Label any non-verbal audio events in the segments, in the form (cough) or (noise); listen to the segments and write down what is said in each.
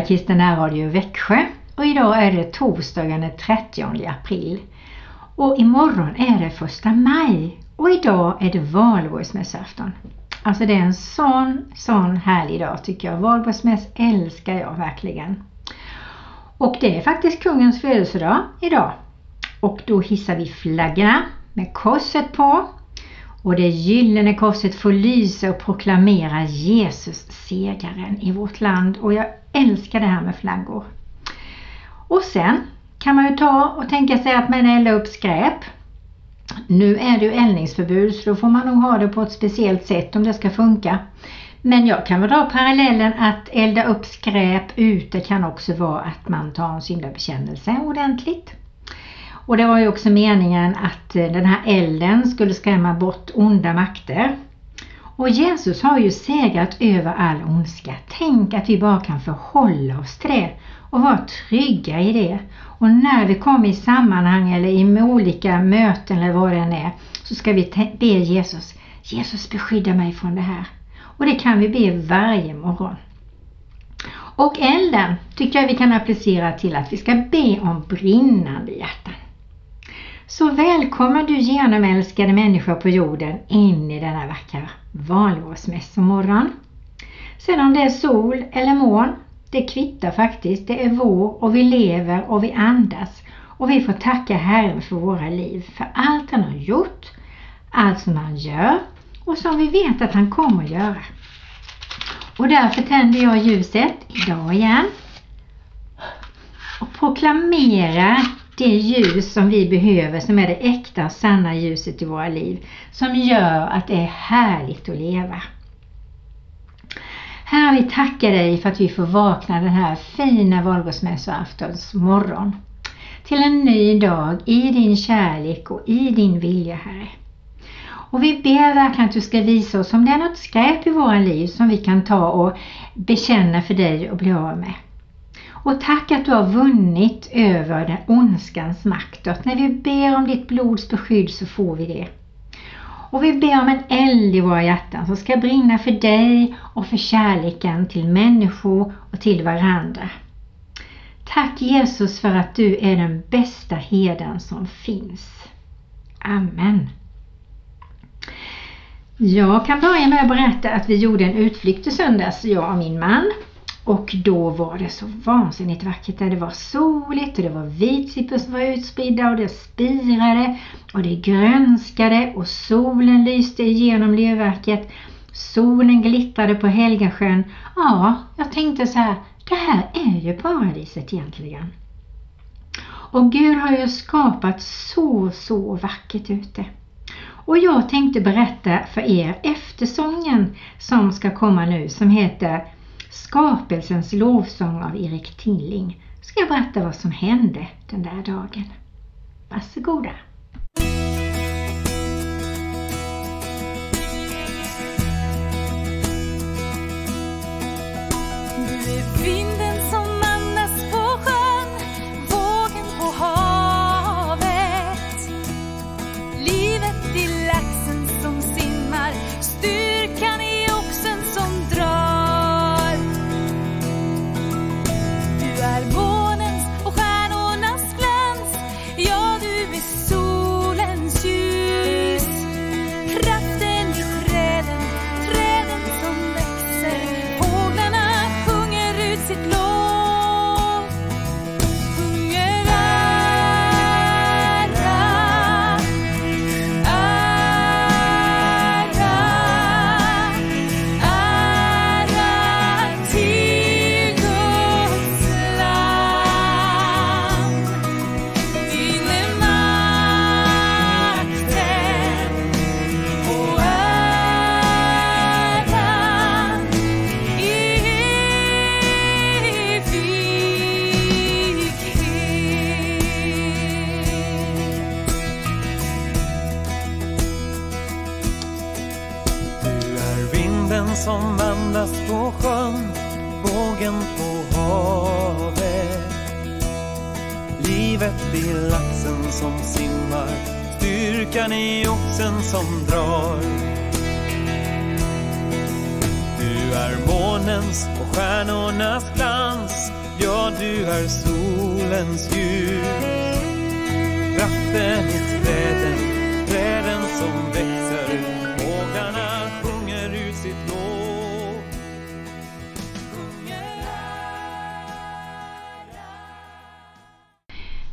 här är Kristen Radio Växjö och idag är det torsdagen den 30 april. Och imorgon är det första maj och idag är det valborgsmässoafton. Alltså det är en sån, sån härlig dag tycker jag. Valborgsmäss älskar jag verkligen. Och det är faktiskt kungens födelsedag idag. Och då hissar vi flaggorna med korset på och det gyllene korset får lysa och proklamera Jesus segaren i vårt land och jag älskar det här med flaggor. Och sen kan man ju ta och tänka sig att man eldar upp skräp. Nu är det ju eldningsförbud så då får man nog ha det på ett speciellt sätt om det ska funka. Men jag kan väl dra parallellen att elda upp skräp ute kan också vara att man tar en syndabekännelse ordentligt. Och det var ju också meningen att eh, den här elden skulle skrämma bort onda makter. Och Jesus har ju segrat över all ondska. Tänk att vi bara kan förhålla oss till det och vara trygga i det. Och när vi kommer i sammanhang eller i olika möten eller vad det än är så ska vi be Jesus, Jesus beskydda mig från det här. Och det kan vi be varje morgon. Och elden tycker jag vi kan applicera till att vi ska be om brinnande hjärtan. Så välkommen du genomälskade människa på jorden in i denna vackra valborgsmässomorgon. Sen om det är sol eller moln, det kvittar faktiskt. Det är vår och vi lever och vi andas. Och vi får tacka Herren för våra liv, för allt han har gjort, allt som han gör och som vi vet att han kommer att göra. Och därför tänder jag ljuset idag igen och proklamerar det ljus som vi behöver som är det äkta och sanna ljuset i våra liv som gör att det är härligt att leva. Herre, vi tackar dig för att vi får vakna den här fina valborgsmässoaftons morgon till en ny dag i din kärlek och i din vilja, Herre. Och vi ber verkligen att du ska visa oss om det är något skräp i våra liv som vi kan ta och bekänna för dig och bli av med. Och tack att du har vunnit över den ondskans makt och att när vi ber om ditt blods beskydd så får vi det. Och vi ber om en eld i våra hjärtan som ska brinna för dig och för kärleken till människor och till varandra. Tack Jesus för att du är den bästa heden som finns. Amen. Jag kan börja med att berätta att vi gjorde en utflykt i söndags, jag och min man. Och då var det så vansinnigt vackert. där. Det var soligt och det var vitsippor som var utspridda och det spirade och det grönskade och solen lyste igenom lövverket. Solen glittrade på Helgasjön. Ja, jag tänkte så här, det här är ju paradiset egentligen. Och Gud har ju skapat så, så vackert ute. Och jag tänkte berätta för er eftersången som ska komma nu som heter Skapelsens lovsång av Erik Tilling ska jag berätta vad som hände den där dagen. Varsågoda!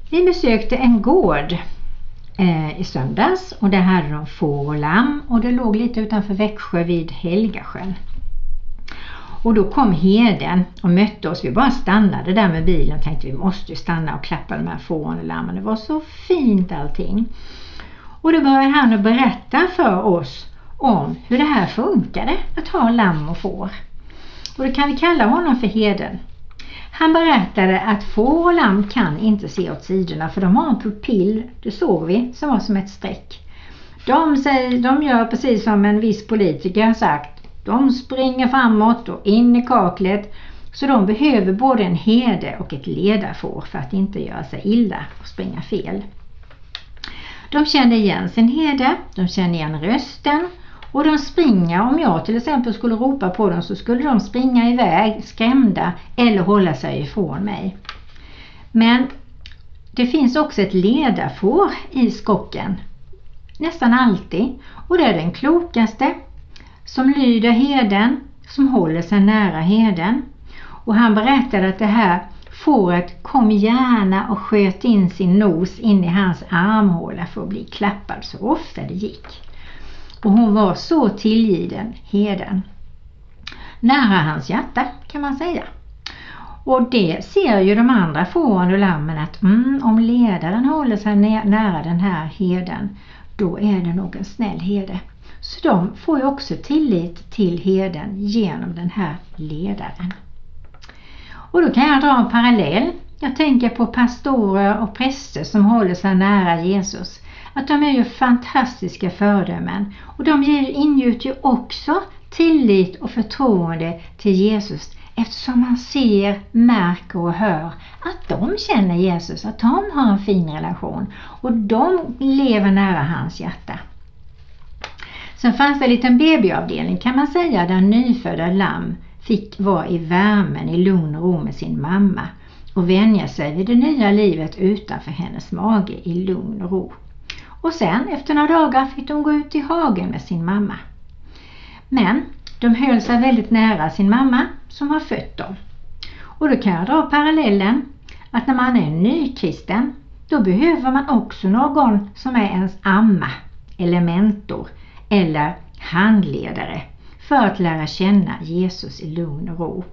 Vi besökte en gård eh, i söndags och där hade de får och lamm och det låg lite utanför Växjö vid Helgasjön. Och då kom herden och mötte oss. Vi bara stannade där med bilen och tänkte vi måste ju stanna och klappa de här fåren och lammen. Det var så fint allting. Och då började han att berätta för oss om hur det här funkade att ha lamm och får. Och då kan vi kalla honom för herden. Han berättade att får och lamm kan inte se åt sidorna för de har en pupill, det såg vi, som var som ett streck. De, säger, de gör precis som en viss politiker har sagt. De springer framåt och in i kaklet. Så de behöver både en herde och ett ledarfår för att inte göra sig illa och springa fel. De kände igen sin herde, de kände igen rösten och de springer, om jag till exempel skulle ropa på dem så skulle de springa iväg skrämda eller hålla sig ifrån mig. Men det finns också ett ledarfår i skocken. Nästan alltid. Och det är den klokaste som lyder heden, som håller sig nära heden. Och han berättade att det här fåret kom gärna och sköt in sin nos in i hans armhåla för att bli klappad så ofta det gick. Och hon var så tillgiven heden. Nära hans hjärta kan man säga. Och det ser ju de andra fåren och lammen att mm, om ledaren håller sig nära den här heden då är det nog en snäll herde. Så de får ju också tillit till heden genom den här ledaren. Och då kan jag dra en parallell. Jag tänker på pastorer och präster som håller sig nära Jesus. Att de är ju fantastiska föredömen och de ingjuter ju också tillit och förtroende till Jesus eftersom man ser, märker och hör att de känner Jesus, att de har en fin relation och de lever nära hans hjärta. Sen fanns det en liten babyavdelning kan man säga där nyfödda lamm fick vara i värmen i lugn och ro med sin mamma och vänja sig vid det nya livet utanför hennes mage i lugn och ro. Och sen efter några dagar fick de gå ut i hagen med sin mamma. Men de höll sig väldigt nära sin mamma som har fött dem. Och då kan jag dra parallellen att när man är nykristen då behöver man också någon som är ens amma eller mentor eller handledare för att lära känna Jesus i lugn och ro.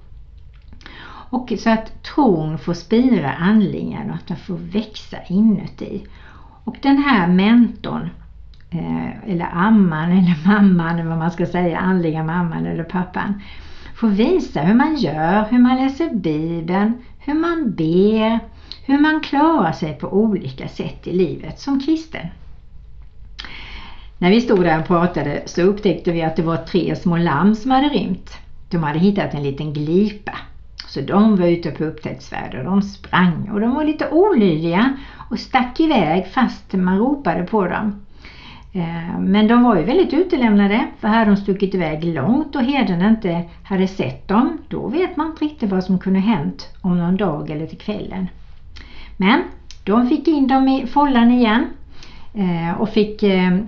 Och så att tron får spira andligen och att den får växa inuti. Och den här mentorn, eh, eller amman eller mamman eller vad man ska säga, andliga mamman eller pappan, får visa hur man gör, hur man läser Bibeln, hur man ber, hur man klarar sig på olika sätt i livet som kristen. När vi stod där och pratade så upptäckte vi att det var tre små lamm som hade rymt. De hade hittat en liten glipa. Så de var ute på upptäcktsfärd och de sprang och de var lite olydiga och stack iväg fast man ropade på dem. Eh, men de var ju väldigt utelämnade för hade de stuckit iväg långt och herden inte hade sett dem då vet man inte riktigt vad som kunde hänt om någon dag eller till kvällen. Men de fick in dem i follan igen eh, och fick eh,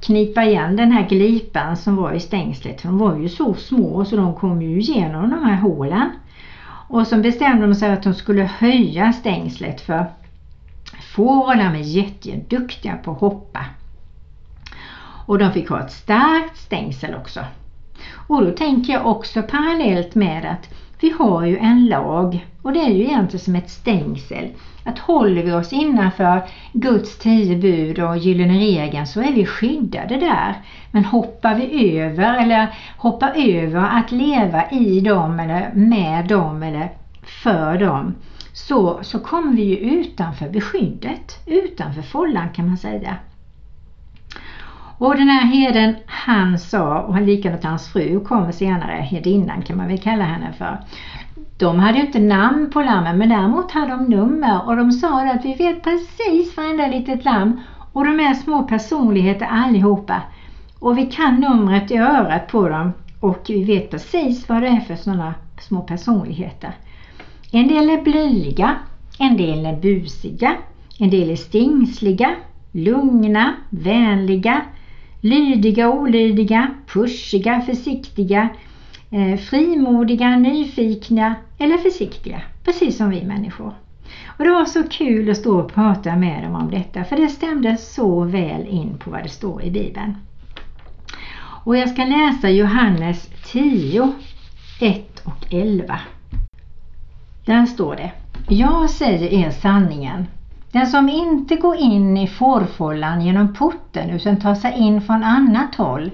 knipa igen den här glipan som var i stängslet. För de var ju så små så de kom ju igenom de här hålen. Och så bestämde de sig att de skulle höja stängslet för fåren är jätteduktiga på att hoppa. Och de fick ha ett starkt stängsel också. Och då tänker jag också parallellt med att vi har ju en lag och det är ju egentligen som ett stängsel. Att håller vi oss innanför Guds tio bud och gyllene regeln så är vi skyddade där. Men hoppar vi över eller hoppar över att leva i dem eller med dem eller för dem så, så kommer vi ju utanför beskyddet, utanför follan kan man säga. Och den här heden han sa, och likadant hans fru kommer senare, hedinnan kan man väl kalla henne för. De hade inte namn på lammen men däremot hade de nummer och de sa att vi vet precis varenda litet lamm och de är små personligheter allihopa. Och vi kan numret i örat på dem och vi vet precis vad det är för sådana små personligheter. En del är blyga, en del är busiga, en del är stingsliga, lugna, vänliga, lydiga, olydiga, pushiga, försiktiga, eh, frimodiga, nyfikna eller försiktiga, precis som vi människor. Och Det var så kul att stå och prata med dem om detta för det stämde så väl in på vad det står i Bibeln. Och jag ska läsa Johannes 10, 1 och 11. Där står det Jag säger er sanningen. Den som inte går in i fårfållan genom porten utan tar sig in från annat håll,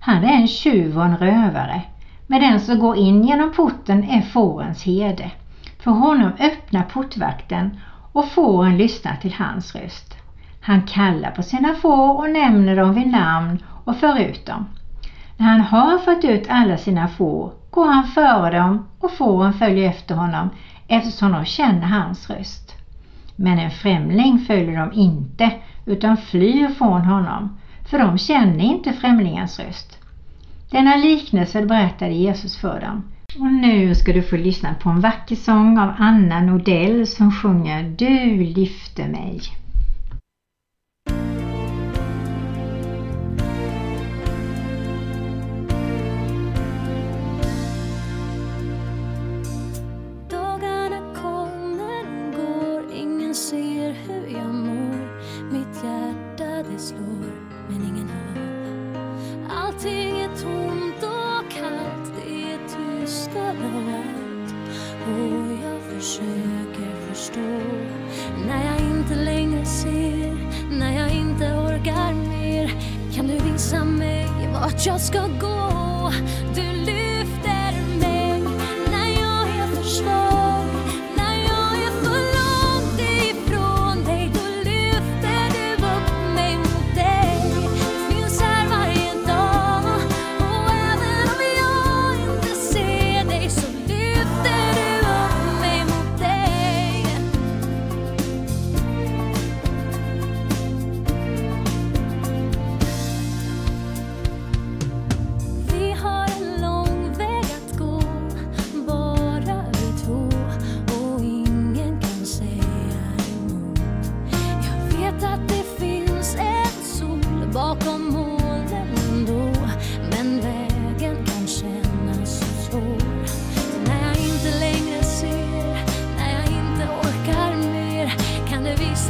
han är en tjuv och en rövare. Men den som går in genom porten är fårens herde. För honom öppnar portvakten och fåren lyssnar till hans röst. Han kallar på sina får och nämner dem vid namn och för ut dem. När han har fått ut alla sina får går han före dem och fåren följer efter honom eftersom de känner hans röst. Men en främling följer de inte utan flyr från honom för de känner inte främlingens röst. Denna liknelse berättade Jesus för dem. Och nu ska du få lyssna på en vacker sång av Anna Nordell som sjunger Du lyfte mig. Jag ska gå.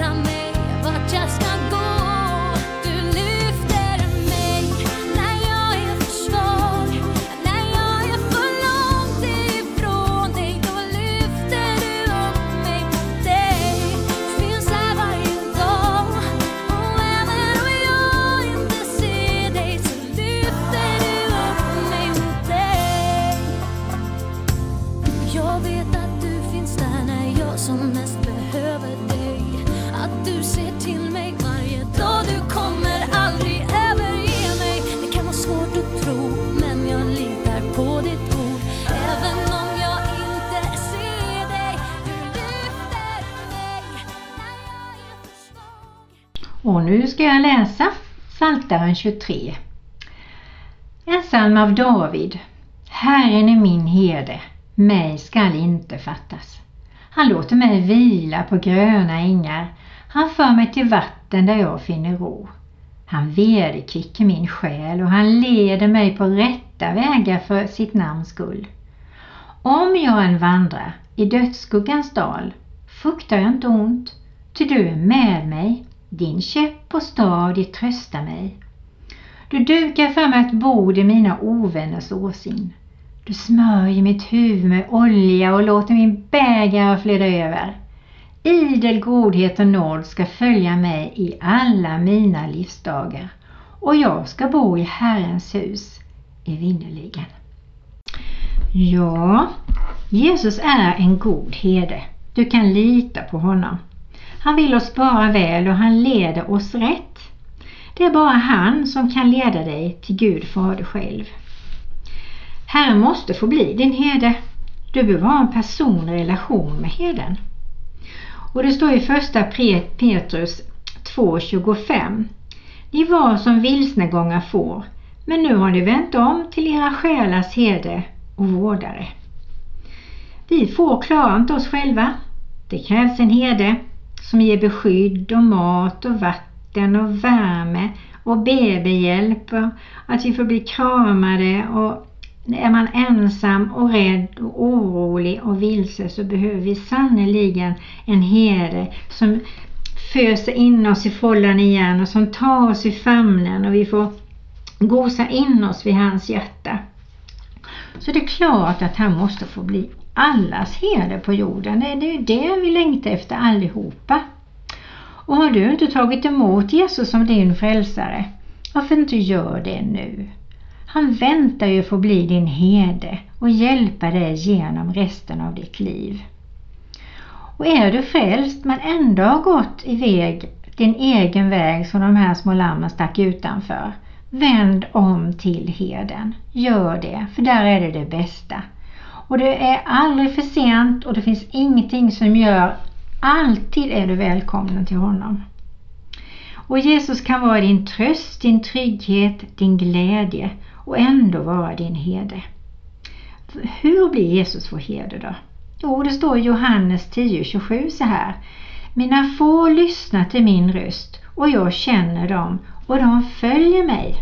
Och Psaltaren 23. En psalm av David. Herren är min herde, mig skall inte fattas. Han låter mig vila på gröna ängar. Han för mig till vatten där jag finner ro. Han vederkvicker min själ och han leder mig på rätta vägar för sitt namns skull. Om jag än vandrar i dödsskuggans dal fruktar jag inte ont, ty du är med mig. Din käpp och stav, de tröstar mig. Du dukar för mig ett bord i mina ovänners åsyn. Du smörjer mitt huvud med olja och låter min bägare flöda över. Idel godhet och nåd ska följa mig i alla mina livsdagar och jag ska bo i Herrens hus evinnerligen. Ja, Jesus är en god herde. Du kan lita på honom. Han vill oss bara väl och han leder oss rätt. Det är bara han som kan leda dig till Gud Fader själv. Herren måste få bli din herde. Du behöver ha en personlig relation med herden. Och det står i första Petrus 2.25 Ni var som vilsna gångar får, Men nu har ni vänt om till era själars herde och vårdare. Vi får klara inte oss själva. Det krävs en herde som ger beskydd och mat och vatten och värme och BB-hjälp att vi får bli kramade och är man ensam och rädd och orolig och vilse så behöver vi sannoliken en herde som föser in oss i follan igen och som tar oss i famnen och vi får gosa in oss vid hans hjärta. Så det är klart att han måste få bli allas herde på jorden. Det är ju det vi längtar efter allihopa. Och har du inte tagit emot Jesus som din frälsare, varför inte gör det nu? Han väntar ju för att bli din herde och hjälpa dig genom resten av ditt liv. Och är du frälst men ändå har gått iväg din egen väg som de här små lammen stack utanför, vänd om till heden. Gör det, för där är det det bästa. Och det är aldrig för sent och det finns ingenting som gör Alltid är du välkommen till honom. Och Jesus kan vara din tröst, din trygghet, din glädje och ändå vara din herde. Hur blir Jesus vår herde då? Jo, det står i Johannes 10.27 så här. Mina får lyssnar till min röst och jag känner dem och de följer mig.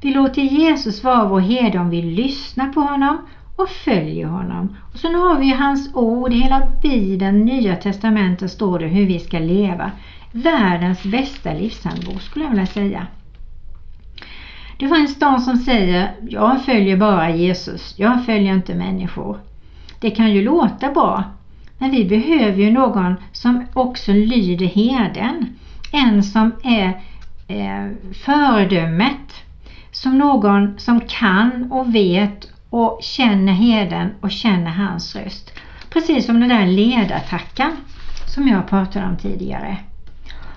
Vi låter Jesus vara vår herde om vi lyssnar på honom och följer honom. Och sen har vi ju hans ord, hela Bibeln, Nya Testamentet står det hur vi ska leva. Världens bästa livshandbok skulle jag vilja säga. Det finns de som säger, jag följer bara Jesus, jag följer inte människor. Det kan ju låta bra, men vi behöver ju någon som också lyder herden. En som är eh, föredömet. Som någon som kan och vet och känner herden och känner hans röst. Precis som den där ledartackan som jag pratade om tidigare.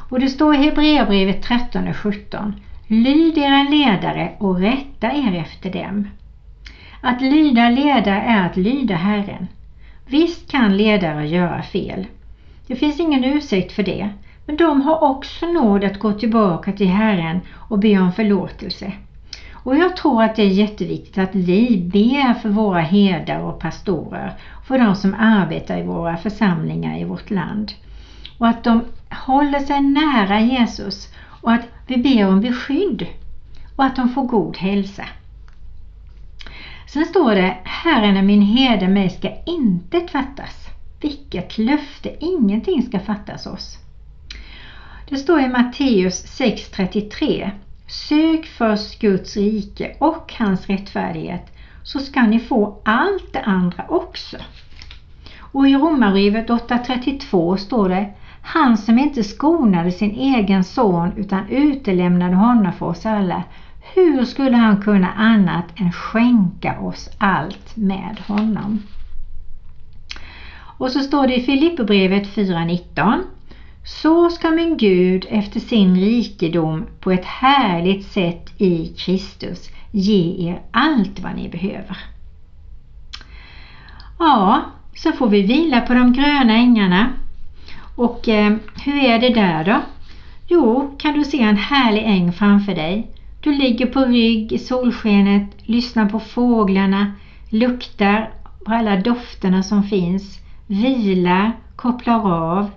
Och det står i Hebreerbrevet 13 och 17. Lyd era ledare och rätta er efter dem. Att lyda ledare är att lyda Herren. Visst kan ledare göra fel. Det finns ingen ursäkt för det. Men de har också nåd att gå tillbaka till Herren och be om förlåtelse. Och jag tror att det är jätteviktigt att vi ber för våra herdar och pastorer, för de som arbetar i våra församlingar i vårt land. Och att de håller sig nära Jesus och att vi ber om beskydd och att de får god hälsa. Sen står det, Herren är min herde, mig ska inte fattas. Vilket löfte, ingenting ska fattas oss. Det står i Matteus 6.33 Sök först Guds rike och hans rättfärdighet så ska ni få allt det andra också. Och i Romarbrevet 8.32 står det Han som inte skonade sin egen son utan utelämnade honom för oss alla hur skulle han kunna annat än skänka oss allt med honom? Och så står det i Filipperbrevet 4.19 så ska min Gud efter sin rikedom på ett härligt sätt i Kristus ge er allt vad ni behöver. Ja, så får vi vila på de gröna ängarna. Och eh, hur är det där då? Jo, kan du se en härlig äng framför dig. Du ligger på rygg i solskenet, lyssnar på fåglarna, luktar på alla dofterna som finns, vilar, kopplar av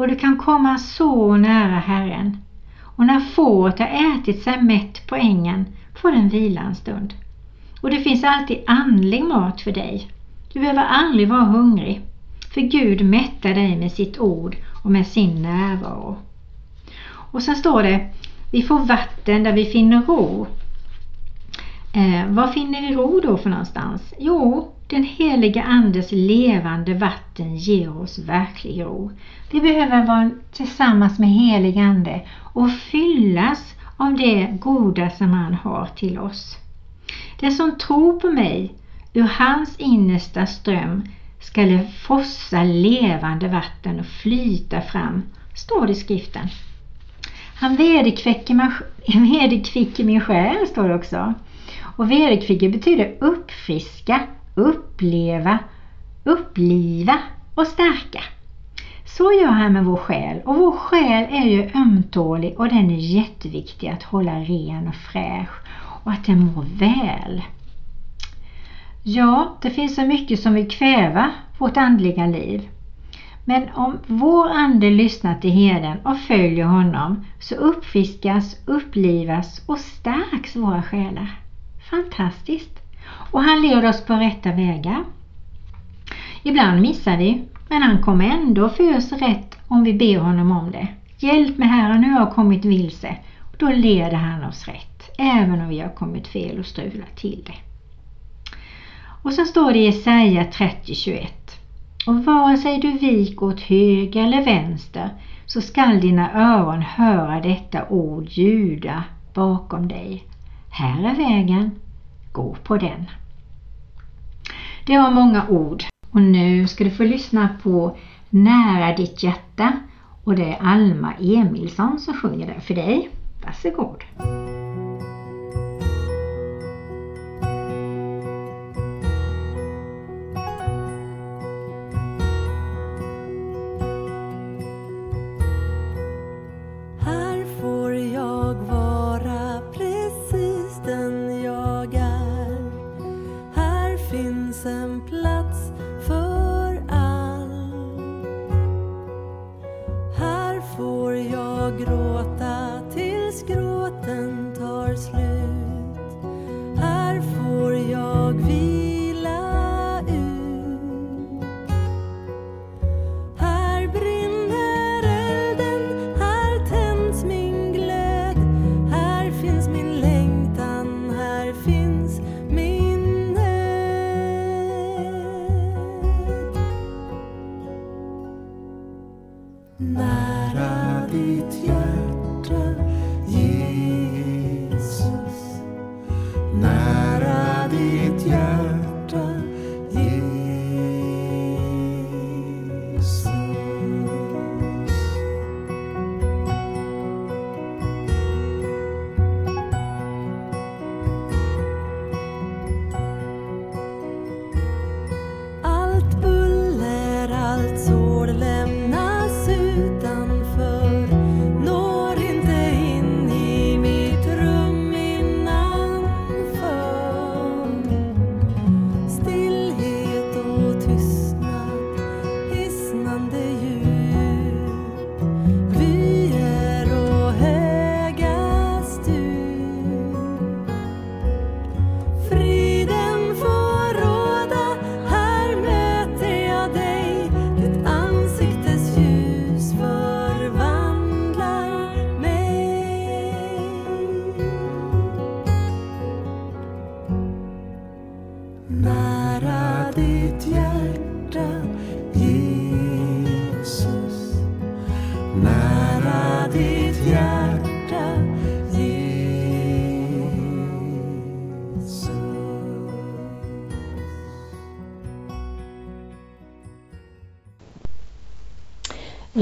och du kan komma så nära Herren. Och när fåret har ätit sig mätt på ängen får den vila en stund. Och det finns alltid andlig mat för dig. Du behöver aldrig vara hungrig. För Gud mättar dig med sitt ord och med sin närvaro. Och sen står det, vi får vatten där vi finner ro. Eh, var finner vi ro då för någonstans? Jo, den heliga Andes levande vatten ger oss verklig ro. Vi behöver vara tillsammans med helig Ande och fyllas av det goda som han har till oss. Den som tror på mig, ur hans innersta ström skall det fossa levande vatten och flyta fram, står det i skriften. Han vederkvicker (laughs) min själ, står det också. Och vederkvicker betyder uppfriska, uppleva, uppliva och stärka. Så gör han med vår själ och vår själ är ju ömtålig och den är jätteviktig att hålla ren och fräsch. och att den mår väl. Ja, det finns så mycket som vill kväva vårt andliga liv. Men om vår ande lyssnar till herden och följer honom så uppfiskas, upplivas och stärks våra själar. Fantastiskt! Och han leder oss på rätta vägar. Ibland missar vi, men han kommer ändå för oss rätt om vi ber honom om det. Hjälp mig Herre, nu har jag kommit vilse. Då leder han oss rätt, även om vi har kommit fel och strulat till det. Och så står det i Jesaja 30.21. Och vare sig du vik åt höger eller vänster så skall dina öron höra detta ord ljuda bakom dig. Här är vägen, gå på den. Det var många ord och nu ska du få lyssna på Nära ditt hjärta och det är Alma Emilsson som sjunger det för dig. Varsågod!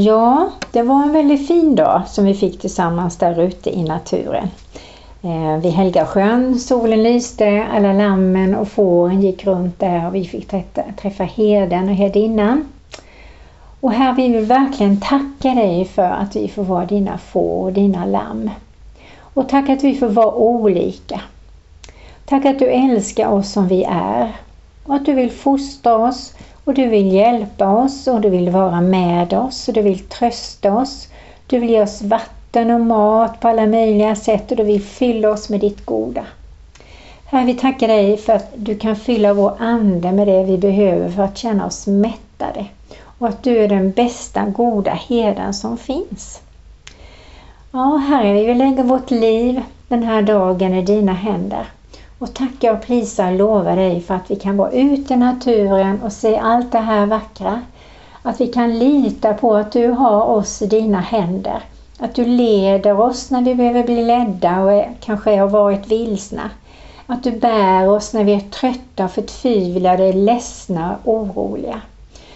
Ja, det var en väldigt fin dag som vi fick tillsammans där ute i naturen. Eh, vid Helgasjön, solen lyste, alla lammen och fåren gick runt där och vi fick träffa, träffa herden och herdinnan. Och här vill vi verkligen tacka dig för att vi får vara dina får och dina lamm. Och tack att vi får vara olika. Tack att du älskar oss som vi är och att du vill fostra oss och du vill hjälpa oss och du vill vara med oss och du vill trösta oss. Du vill ge oss vatten och mat på alla möjliga sätt och du vill fylla oss med ditt goda. Herre, vi tackar dig för att du kan fylla vår ande med det vi behöver för att känna oss mättade och att du är den bästa goda herden som finns. Ja, Herre, vi vill lägga vårt liv den här dagen i dina händer och tackar och prisar och lovar dig för att vi kan vara ute i naturen och se allt det här vackra. Att vi kan lita på att du har oss i dina händer. Att du leder oss när vi behöver bli ledda och är, kanske har varit vilsna. Att du bär oss när vi är trötta, förtvivlade, ledsna och oroliga.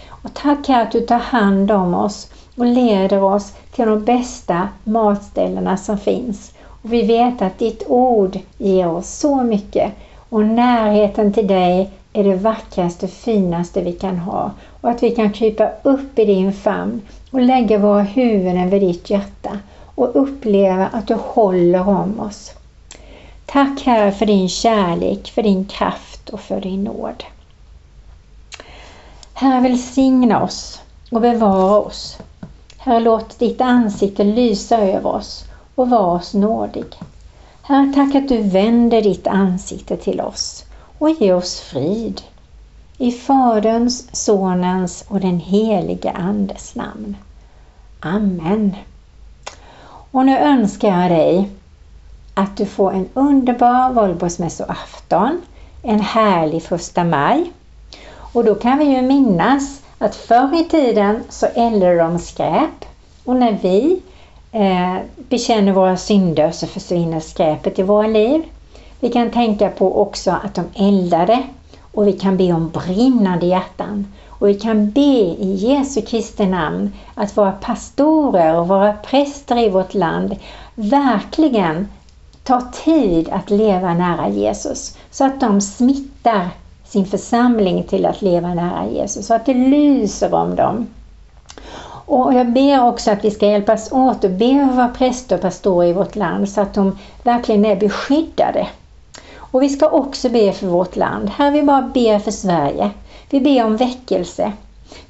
Och tack Herre att du tar hand om oss och leder oss till de bästa matställena som finns. Och vi vet att ditt ord ger oss så mycket och närheten till dig är det vackraste, finaste vi kan ha. Och att vi kan krypa upp i din famn och lägga våra huvuden vid ditt hjärta och uppleva att du håller om oss. Tack Herre för din kärlek, för din kraft och för din nåd. Herre välsigna oss och bevara oss. Herre låt ditt ansikte lysa över oss och var oss nådig. Herre tack att du vänder ditt ansikte till oss och ger oss frid. I Faderns, Sonens och den helige Andes namn. Amen. Och nu önskar jag dig att du får en underbar valborgsmässoafton, en härlig första maj. Och då kan vi ju minnas att förr i tiden så eldade de skräp och när vi eh, bekänner våra synder så försvinner skräpet i våra liv. Vi kan tänka på också att de eldade och vi kan be om brinnande hjärtan. Och vi kan be i Jesu Kristi namn att våra pastorer och våra präster i vårt land verkligen tar tid att leva nära Jesus så att de smittar sin församling till att leva nära Jesus, så att det lyser om dem. Och jag ber också att vi ska hjälpas åt och be för våra präster och pastorer i vårt land så att de verkligen är beskyddade. Och vi ska också be för vårt land. Här vi bara ber för Sverige. Vi ber om väckelse.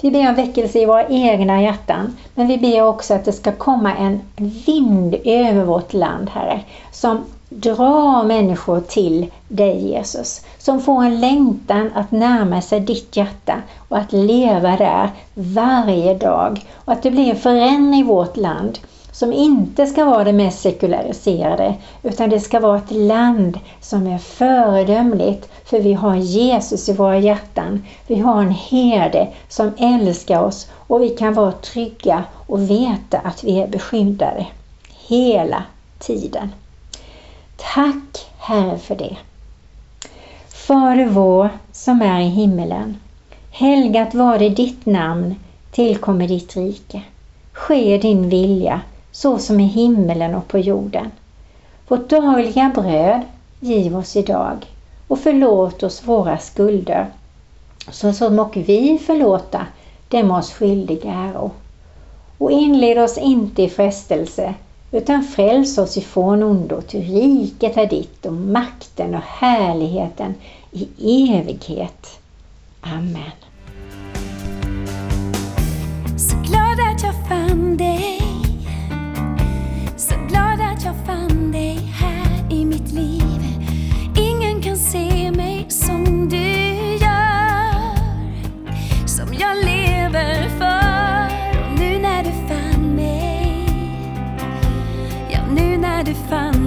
Vi ber om väckelse i våra egna hjärtan, men vi ber också att det ska komma en vind över vårt land, Herre, som dra människor till dig Jesus. Som får en längtan att närma sig ditt hjärta och att leva där varje dag. Och att det blir en förändring i vårt land som inte ska vara det mest sekulariserade utan det ska vara ett land som är föredömligt för vi har Jesus i våra hjärtan. Vi har en herde som älskar oss och vi kan vara trygga och veta att vi är beskyddade hela tiden. Tack Herre för det. Fader vår som är i himmelen. Helgat var det ditt namn, tillkommer ditt rike. Ske din vilja så som i himmelen och på jorden. Vårt dagliga bröd giv oss idag och förlåt oss våra skulder så som och vi förlåta dem oss skyldiga äro. Och inled oss inte i frestelse utan fräls oss ifrån ondo, ty riket är ditt och makten och härligheten i evighet. Amen. Så glad att jag nu när